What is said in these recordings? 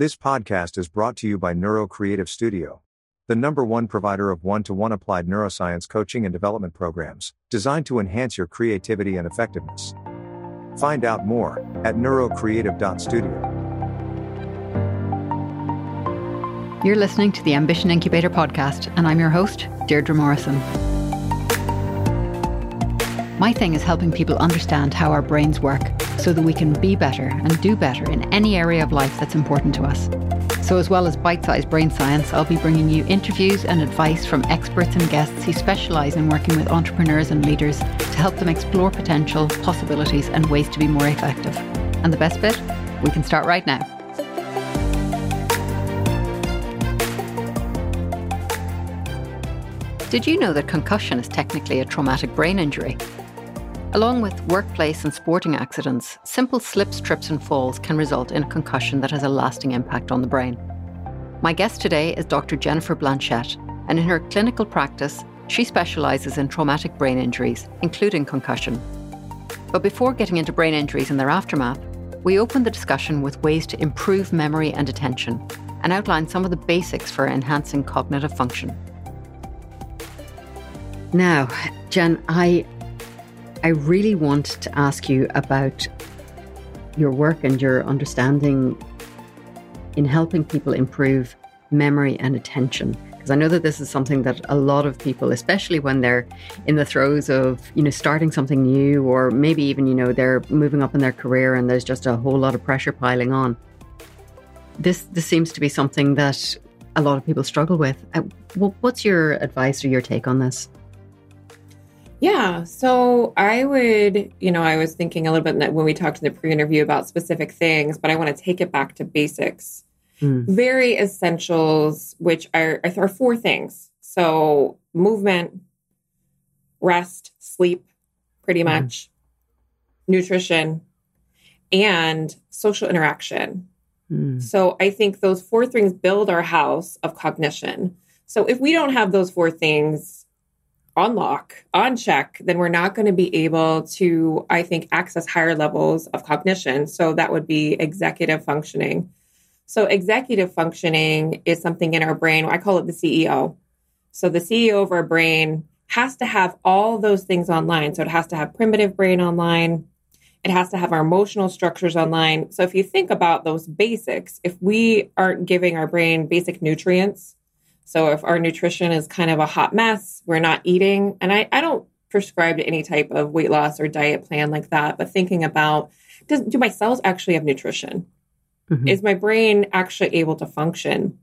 This podcast is brought to you by Neuro Creative Studio, the number one provider of one to one applied neuroscience coaching and development programs designed to enhance your creativity and effectiveness. Find out more at neurocreative.studio. You're listening to the Ambition Incubator podcast, and I'm your host, Deirdre Morrison. My thing is helping people understand how our brains work so that we can be better and do better in any area of life that's important to us. So, as well as bite sized brain science, I'll be bringing you interviews and advice from experts and guests who specialise in working with entrepreneurs and leaders to help them explore potential, possibilities, and ways to be more effective. And the best bit? We can start right now. Did you know that concussion is technically a traumatic brain injury? Along with workplace and sporting accidents, simple slips, trips, and falls can result in a concussion that has a lasting impact on the brain. My guest today is Dr. Jennifer Blanchette, and in her clinical practice, she specialises in traumatic brain injuries, including concussion. But before getting into brain injuries and their aftermath, we opened the discussion with ways to improve memory and attention and outline some of the basics for enhancing cognitive function. Now, Jen, I I really want to ask you about your work and your understanding in helping people improve memory and attention because I know that this is something that a lot of people, especially when they're in the throes of, you know, starting something new or maybe even, you know, they're moving up in their career and there's just a whole lot of pressure piling on. This this seems to be something that a lot of people struggle with. Uh, what's your advice or your take on this? Yeah. So I would, you know, I was thinking a little bit when we talked in the pre interview about specific things, but I want to take it back to basics. Mm. Very essentials, which are, are four things. So movement, rest, sleep, pretty mm. much, nutrition, and social interaction. Mm. So I think those four things build our house of cognition. So if we don't have those four things, on lock, on check, then we're not going to be able to, I think, access higher levels of cognition. So that would be executive functioning. So executive functioning is something in our brain. I call it the CEO. So the CEO of our brain has to have all those things online. So it has to have primitive brain online. It has to have our emotional structures online. So if you think about those basics, if we aren't giving our brain basic nutrients, so if our nutrition is kind of a hot mess, we're not eating, and I, I don't prescribe to any type of weight loss or diet plan like that, but thinking about does, do my cells actually have nutrition? Mm-hmm. Is my brain actually able to function?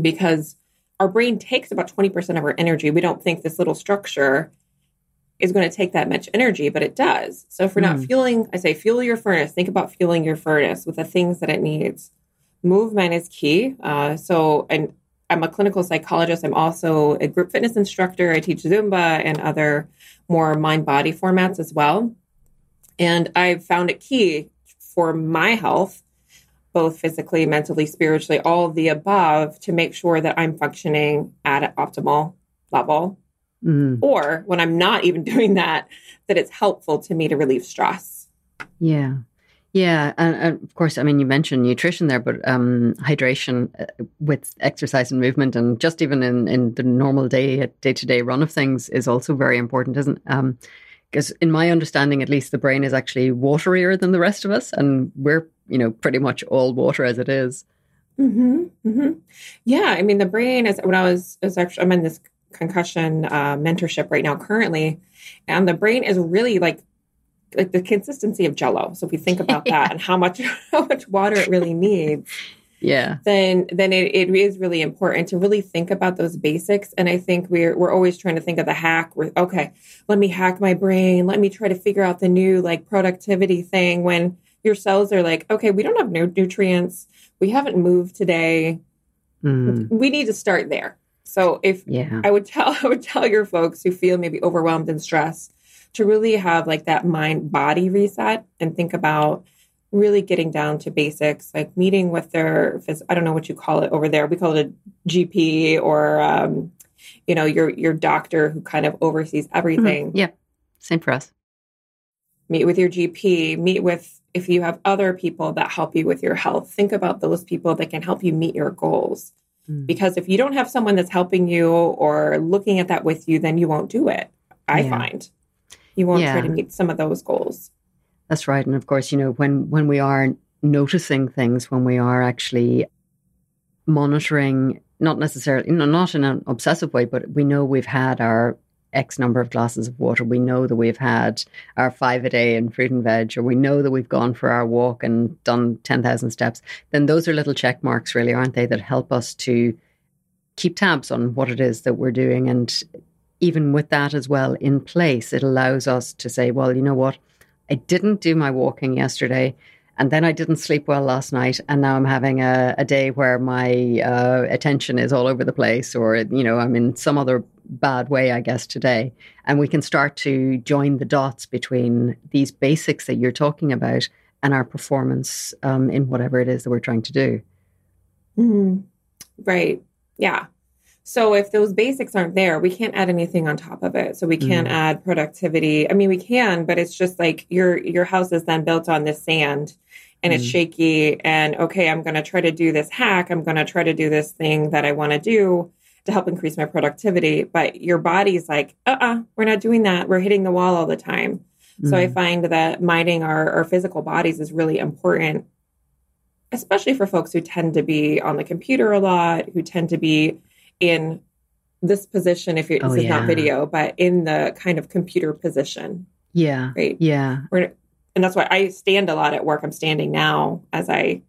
Because our brain takes about 20% of our energy. We don't think this little structure is going to take that much energy, but it does. So if we're mm. not fueling, I say fuel your furnace, think about fueling your furnace with the things that it needs. Movement is key. Uh, so, and I'm a clinical psychologist. I'm also a group fitness instructor. I teach Zumba and other more mind body formats as well. And I've found it key for my health, both physically, mentally, spiritually, all of the above, to make sure that I'm functioning at an optimal level. Mm. Or when I'm not even doing that, that it's helpful to me to relieve stress. Yeah. Yeah, and, and, of course, I mean, you mentioned nutrition there, but um, hydration uh, with exercise and movement, and just even in, in the normal day day to day run of things is also very important, isn't? Um, because in my understanding, at least, the brain is actually waterier than the rest of us, and we're you know pretty much all water as it is. Mm-hmm, mm-hmm. Yeah, I mean, the brain is when I was, was actually I'm in this concussion uh, mentorship right now currently, and the brain is really like like the consistency of jello. So if we think about that and how much how much water it really needs, yeah, then then it, it is really important to really think about those basics. And I think we're we're always trying to think of the hack. We're okay, let me hack my brain. Let me try to figure out the new like productivity thing when your cells are like, okay, we don't have no nutrients. We haven't moved today. Mm. We need to start there. So if yeah. I would tell I would tell your folks who feel maybe overwhelmed and stressed to really have like that mind body reset and think about really getting down to basics, like meeting with their, I don't know what you call it over there. We call it a GP or, um, you know, your, your doctor who kind of oversees mm-hmm. everything. Mm-hmm. Yeah. Same for us. Meet with your GP, meet with if you have other people that help you with your health, think about those people that can help you meet your goals. Mm. Because if you don't have someone that's helping you or looking at that with you, then you won't do it. I yeah. find you won't yeah. try to meet some of those goals. That's right. And of course, you know, when when we are noticing things, when we are actually monitoring, not necessarily, you know, not in an obsessive way, but we know we've had our X number of glasses of water. We know that we've had our five a day in fruit and veg, or we know that we've gone for our walk and done 10,000 steps. Then those are little check marks, really, aren't they, that help us to keep tabs on what it is that we're doing. And even with that as well in place, it allows us to say, well, you know what? I didn't do my walking yesterday. And then I didn't sleep well last night, and now I'm having a, a day where my uh, attention is all over the place, or you know, I'm in some other bad way, I guess, today. And we can start to join the dots between these basics that you're talking about and our performance um, in whatever it is that we're trying to do. Mm-hmm. Right. Yeah. So if those basics aren't there, we can't add anything on top of it. So we can't mm. add productivity. I mean, we can, but it's just like your your house is then built on this sand and mm. it's shaky and okay, I'm going to try to do this hack. I'm going to try to do this thing that I want to do to help increase my productivity, but your body's like, "Uh-uh, we're not doing that. We're hitting the wall all the time." Mm. So I mm. find that minding our, our physical bodies is really important especially for folks who tend to be on the computer a lot, who tend to be in this position if you're, oh, this is not video but in the kind of computer position yeah right yeah We're, and that's why i stand a lot at work i'm standing now as i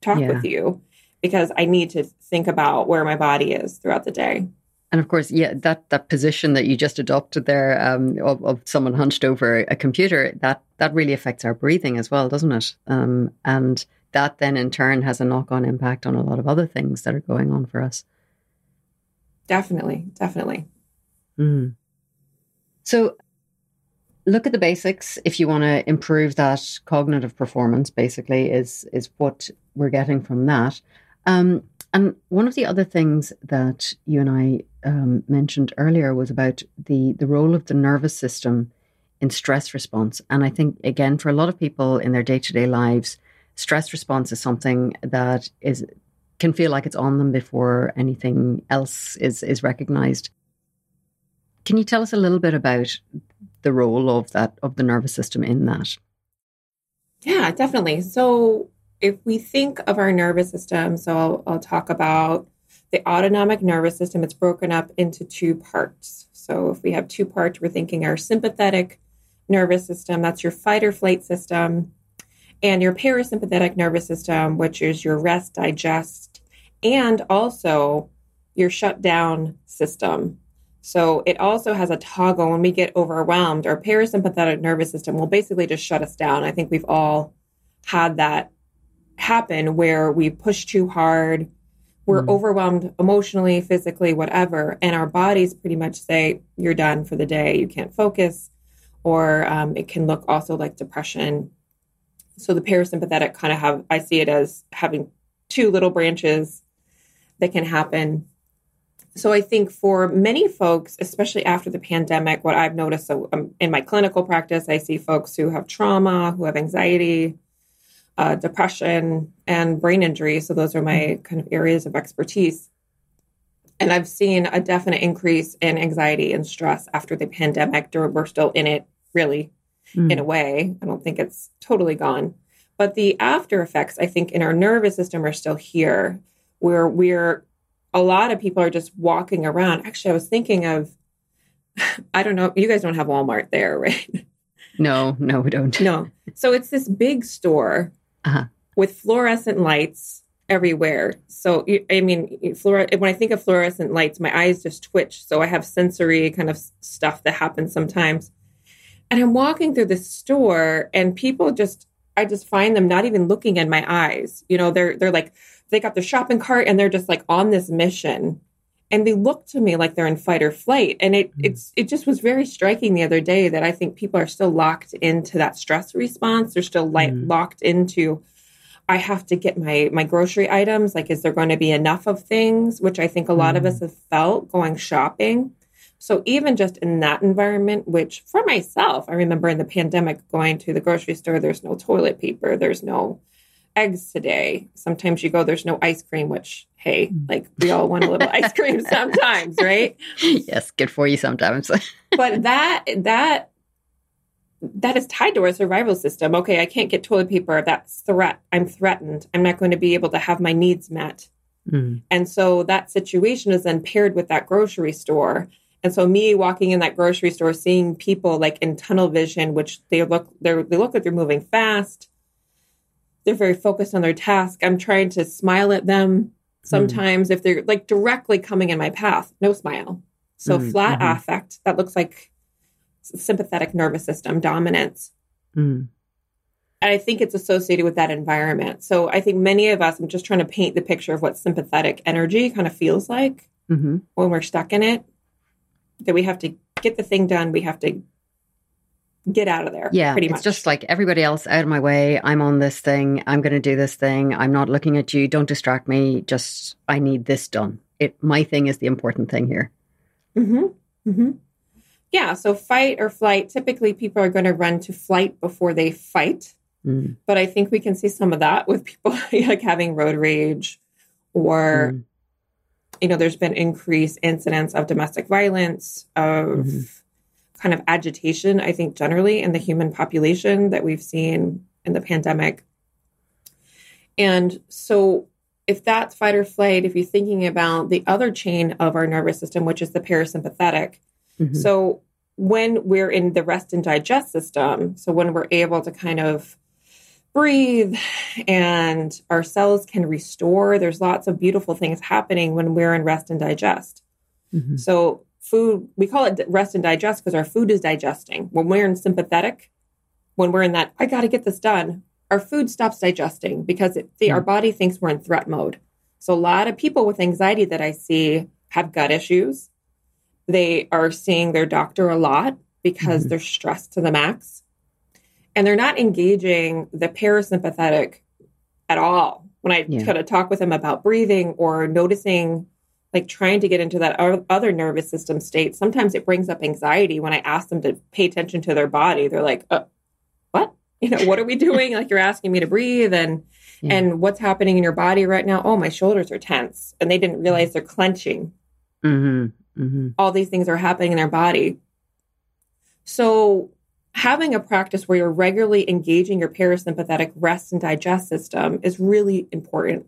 talk yeah. with you because i need to think about where my body is throughout the day and of course, yeah, that that position that you just adopted there um, of, of, someone hunched over a computer that that really affects our breathing as well, doesn't it? Um, and that then in turn has a knock on impact on a lot of other things that are going on for us. Definitely, definitely. Mm. So, look at the basics if you want to improve that cognitive performance. Basically, is is what we're getting from that. Um, and one of the other things that you and I um, mentioned earlier was about the the role of the nervous system in stress response. And I think again, for a lot of people in their day to day lives, stress response is something that is can feel like it's on them before anything else is is recognized. Can you tell us a little bit about the role of that of the nervous system in that? Yeah, definitely. So if we think of our nervous system, so I'll, I'll talk about the autonomic nervous system. It's broken up into two parts. So if we have two parts, we're thinking our sympathetic nervous system, that's your fight or flight system, and your parasympathetic nervous system, which is your rest, digest, and also your shutdown system. So it also has a toggle when we get overwhelmed. Our parasympathetic nervous system will basically just shut us down. I think we've all had that happen where we push too hard, we're mm. overwhelmed emotionally, physically, whatever, and our bodies pretty much say, You're done for the day, you can't focus. Or um, it can look also like depression so the parasympathetic kind of have, I see it as having two little branches that can happen. So I think for many folks, especially after the pandemic, what I've noticed so um, in my clinical practice, I see folks who have trauma, who have anxiety, uh, depression, and brain injury. So those are my kind of areas of expertise. And I've seen a definite increase in anxiety and stress after the pandemic. We're still in it, really, mm. in a way. I don't think it's totally gone. But the after effects, I think, in our nervous system are still here, where we're a lot of people are just walking around. Actually, I was thinking of, I don't know, you guys don't have Walmart there, right? No, no, we don't. No. So it's this big store uh-huh. with fluorescent lights everywhere. So, I mean, fluor- when I think of fluorescent lights, my eyes just twitch. So I have sensory kind of stuff that happens sometimes. And I'm walking through the store and people just I just find them not even looking in my eyes. You know, they're they're like they got their shopping cart and they're just like on this mission. And they look to me like they're in fight or flight. And it mm. it's it just was very striking the other day that I think people are still locked into that stress response. They're still like mm. locked into I have to get my my grocery items. Like, is there going to be enough of things? Which I think a lot mm. of us have felt going shopping So even just in that environment, which for myself, I remember in the pandemic going to the grocery store, there's no toilet paper, there's no eggs today. Sometimes you go, there's no ice cream, which, hey, mm. like we all want a little ice cream sometimes, right? Yes, good for you sometimes. but that, that, that is tied to our survival system. Okay, I can't get toilet paper. That's threat. I'm threatened. I'm not going to be able to have my needs met. Mm. And so that situation is then paired with that grocery store. And so me walking in that grocery store, seeing people like in tunnel vision, which they look they they look like they're moving fast. They're very focused on their task. I'm trying to smile at them sometimes mm. if they're like directly coming in my path. No smile. So mm. flat mm-hmm. affect that looks like sympathetic nervous system dominance. Mm. And I think it's associated with that environment. So I think many of us, I'm just trying to paint the picture of what sympathetic energy kind of feels like mm-hmm. when we're stuck in it. That we have to get the thing done. We have to get out of there. Yeah, pretty much. It's just like everybody else out of my way. I'm on this thing. I'm going to do this thing. I'm not looking at you. Don't distract me. Just I need this done. It my thing is the important thing here. Hmm. Hmm. Yeah. So fight or flight. Typically, people are going to run to flight before they fight. Mm. But I think we can see some of that with people like having road rage or, mm. You know, there's been increased incidents of domestic violence, of mm-hmm. kind of agitation, I think, generally in the human population that we've seen in the pandemic. And so, if that's fight or flight, if you're thinking about the other chain of our nervous system, which is the parasympathetic, mm-hmm. so when we're in the rest and digest system, so when we're able to kind of breathe and our cells can restore. There's lots of beautiful things happening when we're in rest and digest. Mm-hmm. So, food, we call it rest and digest because our food is digesting. When we're in sympathetic, when we're in that, I got to get this done, our food stops digesting because it, see, mm-hmm. our body thinks we're in threat mode. So, a lot of people with anxiety that I see have gut issues. They are seeing their doctor a lot because mm-hmm. they're stressed to the max and they're not engaging the parasympathetic at all. When I yeah. kind of talk with them about breathing or noticing, like trying to get into that other nervous system state, sometimes it brings up anxiety when I ask them to pay attention to their body. They're like, uh, "What? You know, what are we doing? like you're asking me to breathe and." Yeah. And what's happening in your body right now? Oh, my shoulders are tense. And they didn't realize they're clenching. Mm-hmm. Mm-hmm. All these things are happening in their body. So having a practice where you're regularly engaging your parasympathetic rest and digest system is really important.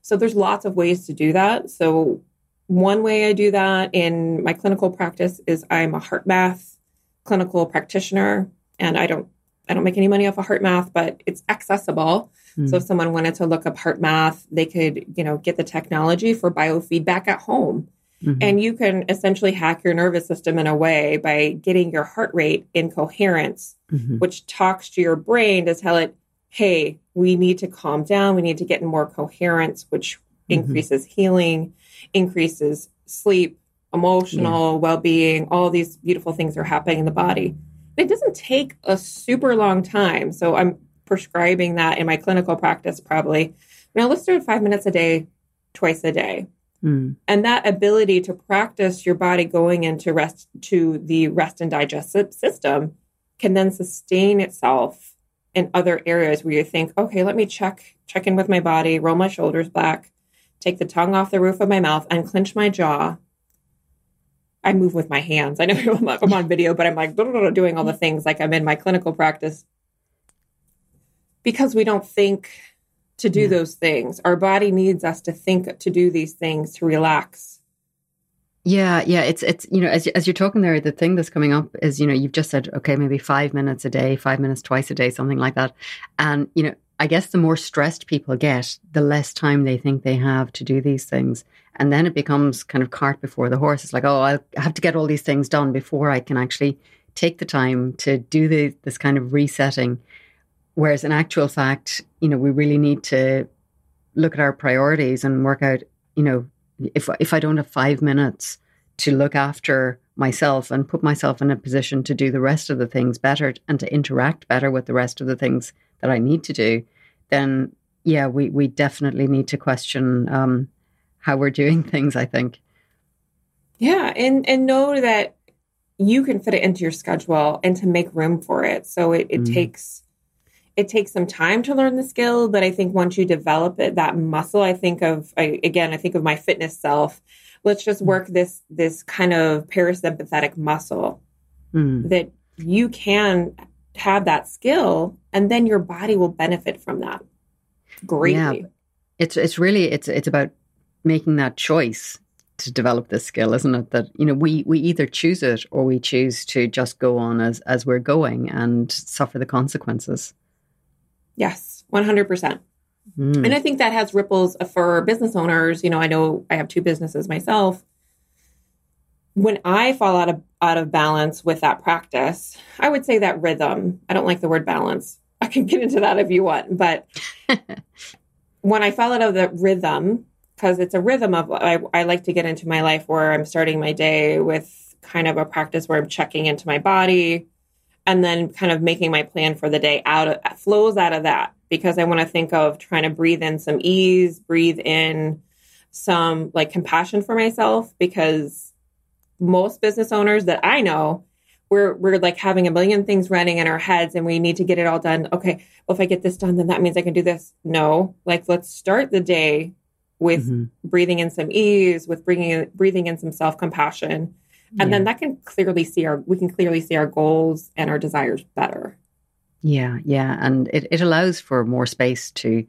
So there's lots of ways to do that. So one way I do that in my clinical practice is I'm a HeartMath clinical practitioner and I don't I don't make any money off of HeartMath, but it's accessible. Mm. So if someone wanted to look up HeartMath, they could, you know, get the technology for biofeedback at home. Mm-hmm. And you can essentially hack your nervous system in a way by getting your heart rate in coherence, mm-hmm. which talks to your brain to tell it, hey, we need to calm down. We need to get in more coherence, which mm-hmm. increases healing, increases sleep, emotional yeah. well being. All these beautiful things are happening in the body. It doesn't take a super long time. So I'm prescribing that in my clinical practice probably. Now let's do it five minutes a day, twice a day. Mm. And that ability to practice your body going into rest to the rest and digest system can then sustain itself in other areas where you think, okay, let me check check in with my body, roll my shoulders back, take the tongue off the roof of my mouth, and clench my jaw. I move with my hands. I know I'm on video, but I'm like doing all the things like I'm in my clinical practice because we don't think to do yeah. those things. Our body needs us to think to do these things to relax. Yeah, yeah, it's it's you know as as you're talking there, the thing that's coming up is you know you've just said okay maybe five minutes a day, five minutes twice a day, something like that, and you know I guess the more stressed people get, the less time they think they have to do these things, and then it becomes kind of cart before the horse. It's like oh I have to get all these things done before I can actually take the time to do the, this kind of resetting Whereas in actual fact, you know, we really need to look at our priorities and work out, you know, if if I don't have five minutes to look after myself and put myself in a position to do the rest of the things better and to interact better with the rest of the things that I need to do, then yeah, we we definitely need to question um, how we're doing things. I think. Yeah, and and know that you can fit it into your schedule and to make room for it. So it, it mm. takes it takes some time to learn the skill, but I think once you develop it, that muscle, I think of I, again, I think of my fitness self. Let's just work this this kind of parasympathetic muscle mm. that you can have that skill, and then your body will benefit from that greatly. Yeah. It's it's really it's it's about making that choice to develop this skill, isn't it? That you know we we either choose it or we choose to just go on as as we're going and suffer the consequences. Yes, one hundred percent. Mm. And I think that has ripples for business owners. You know, I know I have two businesses myself. When I fall out of out of balance with that practice, I would say that rhythm. I don't like the word balance. I can get into that if you want, but when I fall out of the rhythm, because it's a rhythm of I, I like to get into my life where I'm starting my day with kind of a practice where I'm checking into my body and then kind of making my plan for the day out of flows out of that because I want to think of trying to breathe in some ease, breathe in some like compassion for myself because most business owners that I know we're we're like having a million things running in our heads and we need to get it all done. Okay, well if I get this done then that means I can do this. No, like let's start the day with mm-hmm. breathing in some ease, with bringing in, breathing in some self compassion, and yeah. then that can clearly see our we can clearly see our goals and our desires better. Yeah, yeah, and it it allows for more space to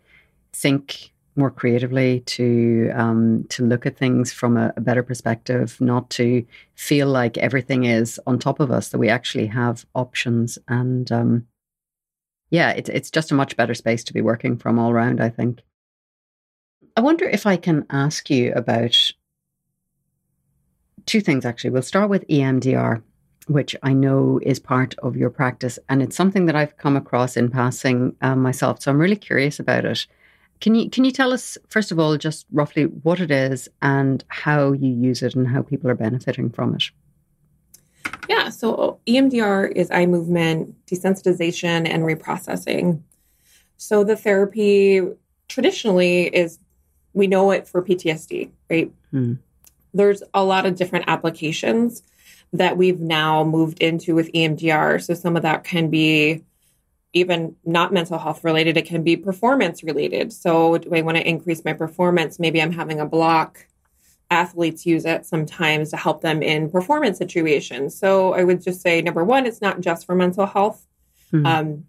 think more creatively, to um, to look at things from a, a better perspective, not to feel like everything is on top of us. That we actually have options, and um, yeah, it's it's just a much better space to be working from all around. I think. I wonder if I can ask you about two things actually. We'll start with EMDR, which I know is part of your practice, and it's something that I've come across in passing um, myself. So I'm really curious about it. Can you can you tell us first of all just roughly what it is and how you use it and how people are benefiting from it? Yeah, so EMDR is eye movement desensitization and reprocessing. So the therapy traditionally is we know it for PTSD, right? Mm. There's a lot of different applications that we've now moved into with EMDR. So some of that can be even not mental health related, it can be performance related. So, do I want to increase my performance? Maybe I'm having a block. Athletes use it sometimes to help them in performance situations. So, I would just say number one, it's not just for mental health. Mm-hmm. Um,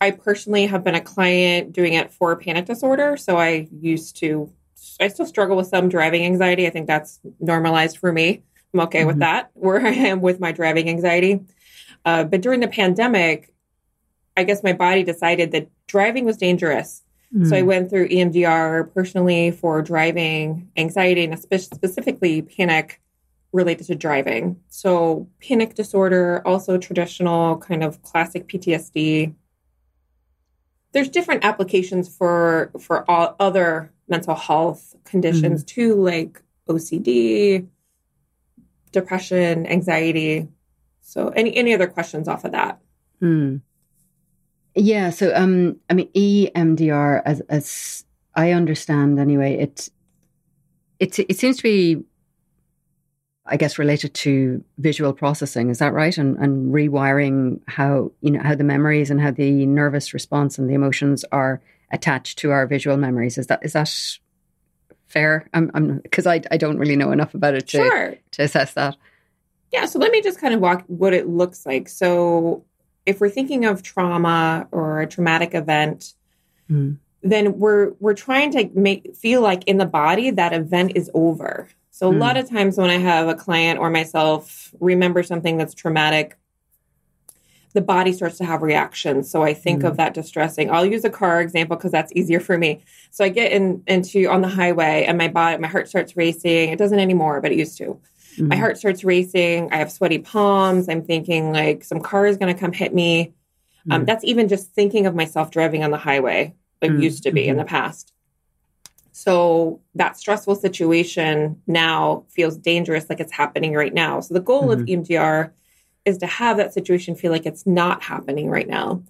I personally have been a client doing it for panic disorder. So I used to, I still struggle with some driving anxiety. I think that's normalized for me. I'm okay mm-hmm. with that, where I am with my driving anxiety. Uh, but during the pandemic, I guess my body decided that driving was dangerous. Mm-hmm. So I mm. went through EMDR personally for driving anxiety and specifically panic related to driving. So panic disorder, also traditional kind of classic PTSD there's different applications for for all other mental health conditions mm. too, like OCD, depression, anxiety. So, any any other questions off of that? Mm. Yeah. So, um, I mean, EMDR, as as I understand, anyway, it it it seems to be I guess related to visual processing. Is that right? And and rewiring how you know how the memories and how the nervous response and the emotions are attached to our visual memories. Is that is that fair? I'm because I I don't really know enough about it to sure. to assess that. Yeah. So let me just kind of walk what it looks like. So if we're thinking of trauma or a traumatic event. Mm. Then we're we're trying to make feel like in the body that event is over so, mm. a lot hmm. of times when I have a client or myself remember something that's traumatic, the body starts to have reactions. So I think mm. of that distressing. I'll use a car example because that's easier for me. So I get in into on the highway and my body, my heart starts racing. It doesn't anymore, but it used to. Mm. My heart starts racing. I have sweaty palms. I'm thinking like some car is going to come hit me. Um, hmm. that's even just thinking of myself driving on the highway, like used to be mm-hmm. in the past. So that stressful situation now feels dangerous, like it's happening right now. So the goal mm-hmm. of EMDR is to have that situation feel like it's not happening right now.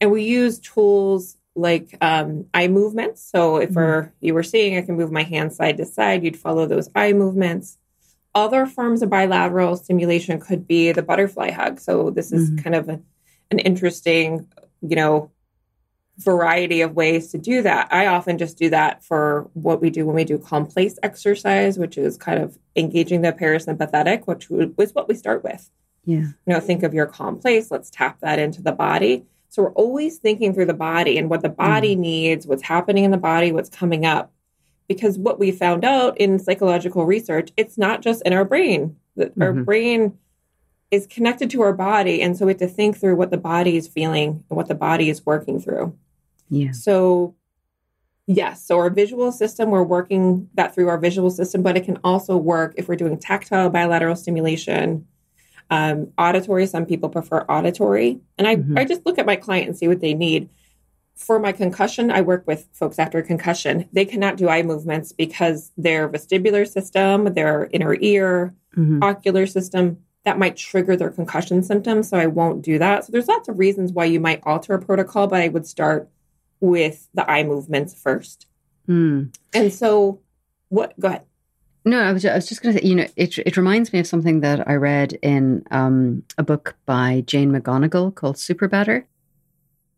And we use tools like um, eye movements. So if mm-hmm. you were seeing, I can move my hand side to side, you'd follow those eye movements. other forms of bilateral stimulation could be the butterfly hug. So this is mm-hmm. kind of a, an interesting, you know, variety of ways to do that. I often just do that for what we do when we do calm place exercise, which is kind of engaging the parasympathetic, which was what we start with. Yeah. You know, think of your calm place. Let's tap that into the body. So we're always thinking through the body and what the body mm. needs, what's happening in the body, what's coming up. Because what we found out in psychological research, it's not just in our brain. Mm-hmm. Our brain is connected to our body. And so we have to think through what the body is feeling and what the body is working through. Yeah. So, yes, so our visual system, we're working that through our visual system, but it can also work if we're doing tactile bilateral stimulation. Um, auditory, some people prefer auditory. And I, mm-hmm. I just look at my client and see what they need. For my concussion, I work with folks after concussion. They cannot do eye movements because their vestibular system, their inner ear, mm-hmm. ocular system, that might trigger their concussion symptoms. So I won't do that. So there's lots of reasons why you might alter a protocol, but I would start with the eye movements first. Mm. And so, what? Go ahead. No, I was, I was just going to say, you know, it, it reminds me of something that I read in um, a book by Jane McGonigal called SuperBetter.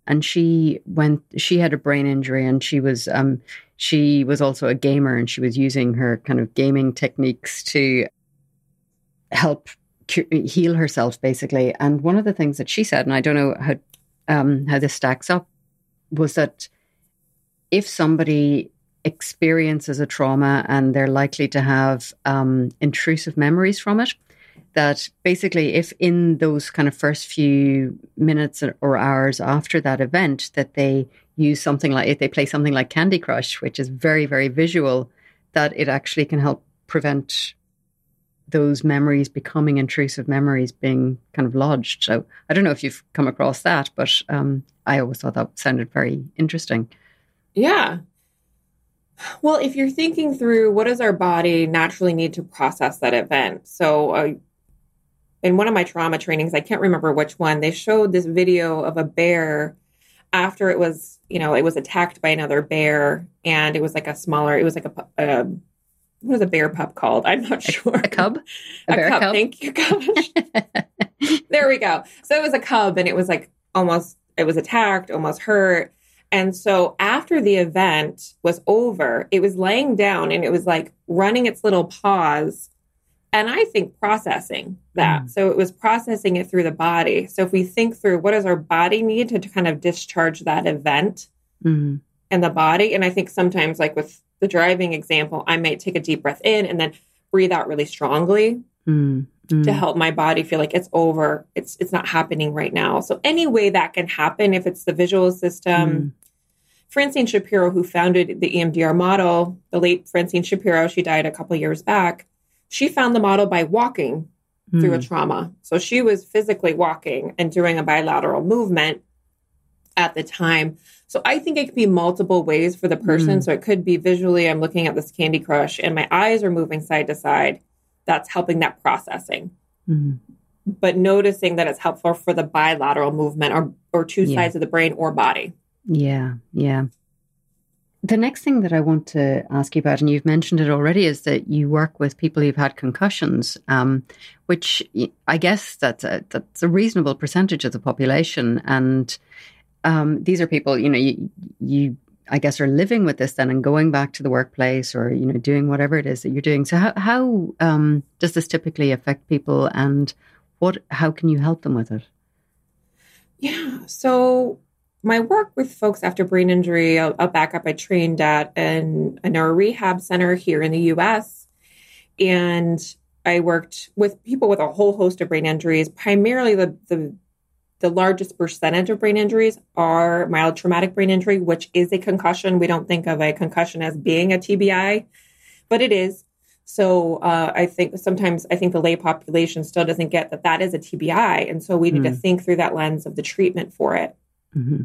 And she went, she had a brain injury and she was, um, she was also a gamer and she was using her kind of gaming techniques to help heal herself basically. And one of the things that she said, and I don't know how, um, how this stacks up, was that if somebody experiences a trauma and they're likely to have um, intrusive memories from it, that basically if in those kind of first few minutes or hours after that event that they use something like if they play something like candy crush which is very very visual that it actually can help prevent those memories becoming intrusive memories being kind of lodged. So I don't know if you've come across that, but um, I always thought that sounded very interesting. Yeah. Well, if you're thinking through what does our body naturally need to process that event? So, uh, in one of my trauma trainings, I can't remember which one, they showed this video of a bear after it was, you know, it was attacked by another bear, and it was like a smaller, it was like a, a what is a bear pup called? I'm not sure. A cub? A, a bear cub. cub. Thank you. there we go. So it was a cub and it was like almost, it was attacked, almost hurt. And so after the event was over, it was laying down and it was like running its little paws. And I think processing that. Mm. So it was processing it through the body. So if we think through what does our body need to, kind of discharge that event mm. in the body. And I think sometimes like with the driving example, I might take a deep breath in and then breathe out really strongly mm, mm. to help my body feel like it's over. It's it's not happening right now. So any way that can happen, if it's the visual system. Mm. Francine Shapiro, who founded the EMDR model, the late Francine Shapiro, she died a couple years back. She found the model by walking through a mm. trauma. So she was physically walking and doing a bilateral movement at the time. So I think it could be multiple ways for the person. Mm. So it could be visually, I'm looking at this Candy Crush and my eyes are moving side to side. That's helping that processing. Mm. But noticing that it's helpful for the bilateral movement or, or two yeah. sides of the brain or body. Yeah, yeah. The next thing that I want to ask you about, and you've mentioned it already, is that you work with people who've had concussions, um, which I guess that's a, that's a reasonable percentage of the population. And um, these are people, you know, you, you, I guess, are living with this then and going back to the workplace or, you know, doing whatever it is that you're doing. So, how, how um, does this typically affect people and what, how can you help them with it? Yeah. So, my work with folks after brain injury, I'll, I'll back up. I trained at an, a neuro rehab center here in the US. And I worked with people with a whole host of brain injuries, primarily the, the the largest percentage of brain injuries are mild traumatic brain injury, which is a concussion. We don't think of a concussion as being a TBI, but it is. So uh, I think sometimes I think the lay population still doesn't get that that is a TBI, and so we need mm. to think through that lens of the treatment for it. Mm-hmm.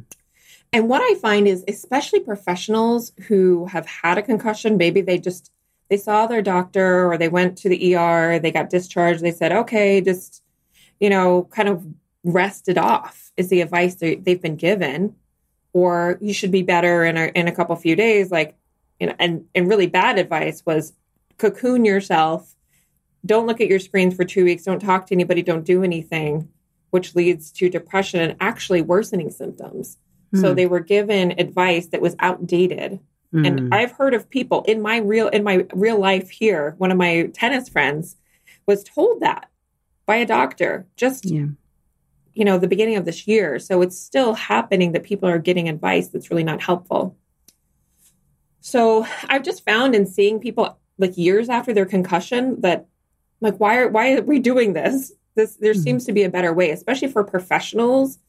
And what I find is, especially professionals who have had a concussion, maybe they just they saw their doctor or they went to the ER, they got discharged, they said, okay, just you know, kind of rest it off is the advice they've been given. Or you should be better in a, in a couple few days like you know, and and really bad advice was cocoon yourself. Don't look at your screens for two weeks, don't talk to anybody, don't do anything, which leads to depression and actually worsening symptoms. Mm. So hmm. they were given advice that was outdated. Mm. And hmm. I've heard of people in my real in my real life here, one of my tennis friends was told that by a doctor just yeah. you know the beginning of this year. So it's still happening that people are getting advice that's really not helpful. So I've just found in seeing people like years after their concussion that like why are why are we doing this? This there mm-hmm. seems to be a better way, especially for professionals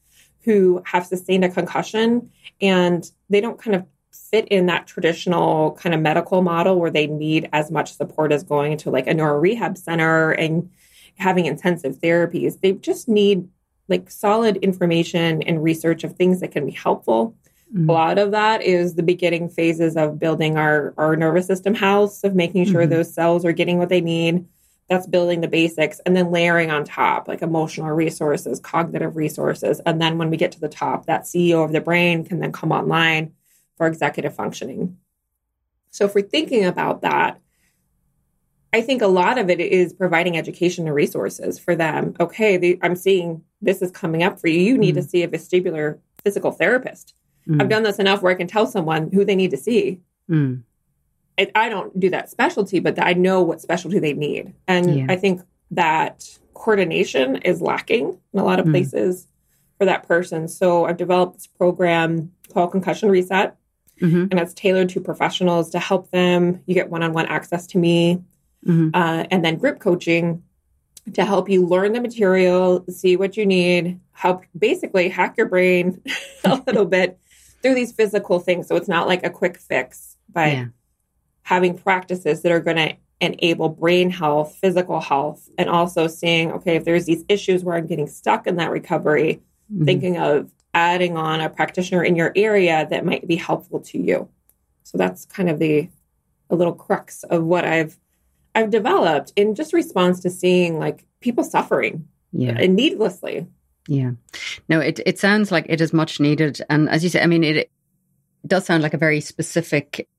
who have sustained a concussion and they don't kind of fit in that traditional kind of medical model where they need as much support as going to like a neuro rehab center and having intensive therapies. They just need like solid information and research of things that can be helpful Mm-hmm. A lot of that is the beginning phases of building our, our nervous system house, of making sure mm-hmm. those cells are getting what they need. That's building the basics and then layering on top like emotional resources, cognitive resources. And then when we get to the top, that CEO of the brain can then come online for executive functioning. So if we're thinking about that, I think a lot of it is providing education and resources for them. Okay, the, I'm seeing this is coming up for you. You need mm-hmm. to see a vestibular physical therapist. Mm. I've done this enough where I can tell someone who they need to see. Mm. I, I don't do that specialty, but I know what specialty they need. And yeah. I think that coordination is lacking in a lot of mm. places for that person. So I've developed this program called Concussion Reset, mm-hmm. and it's tailored to professionals to help them. You get one on one access to me, mm-hmm. uh, and then group coaching to help you learn the material, see what you need, help basically hack your brain a little bit through these physical things. So it's not like a quick fix, but yeah. Having practices that are going to enable brain health, physical health, and also seeing, okay, if there's these issues where I'm getting stuck in that recovery, mm-hmm. thinking of adding on a practitioner in your area that might be helpful to you. So that's kind of the a little crux of what I've I've developed in just response to seeing like people suffering yeah. and needlessly. Yeah. No, it, it sounds like it is much needed. And as you say, I mean, it, it does sound like a very specific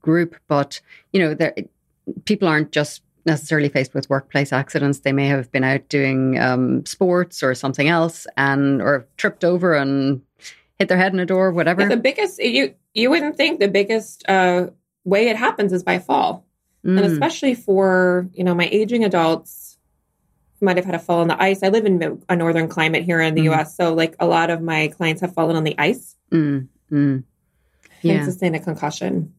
group, but, you know, there, people aren't just necessarily faced with workplace accidents. They may have been out doing um, sports or something else and, or tripped over and hit their head in a door, whatever. Yeah, the biggest, you, you wouldn't think the biggest uh, way it happens is by fall. Mm. And especially for, you know, my aging adults, might have had a fall on the ice. I live in a northern climate here in the mm. US, so like a lot of my clients have fallen on the ice. Mm. Mm. Yeah. And sustained a concussion.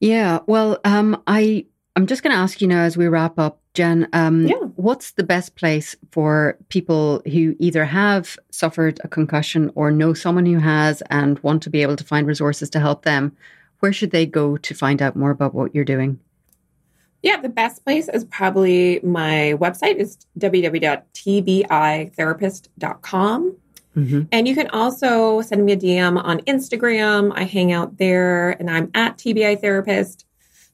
Yeah. Well, um, I I'm just going to ask you now as we wrap up, Jen. Um, yeah. What's the best place for people who either have suffered a concussion or know someone who has and want to be able to find resources to help them? Where should they go to find out more about what you're doing? Yeah, the best place is probably my website is www.tbitherapist.com. Mm-hmm. And you can also send me a DM on Instagram. I hang out there and I'm at TBI Therapist.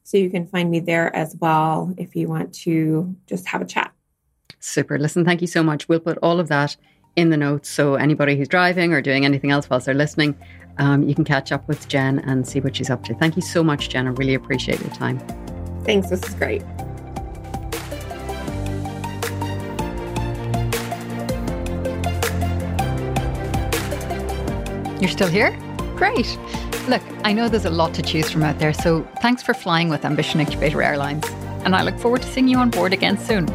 So you can find me there as well if you want to just have a chat. Super. Listen, thank you so much. We'll put all of that in the notes. So anybody who's driving or doing anything else whilst they're listening, um, you can catch up with Jen and see what she's up to. Thank you so much, Jen. I really appreciate your time. Thanks. This is great. You're still here? Great. Look, I know there's a lot to choose from out there, so thanks for flying with Ambition Incubator Airlines. And I look forward to seeing you on board again soon.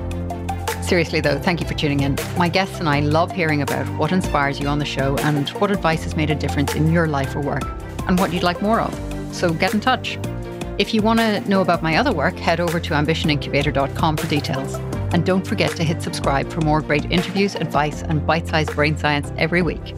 Seriously, though, thank you for tuning in. My guests and I love hearing about what inspires you on the show and what advice has made a difference in your life or work and what you'd like more of. So get in touch. If you want to know about my other work, head over to ambitionincubator.com for details. And don't forget to hit subscribe for more great interviews, advice, and bite sized brain science every week.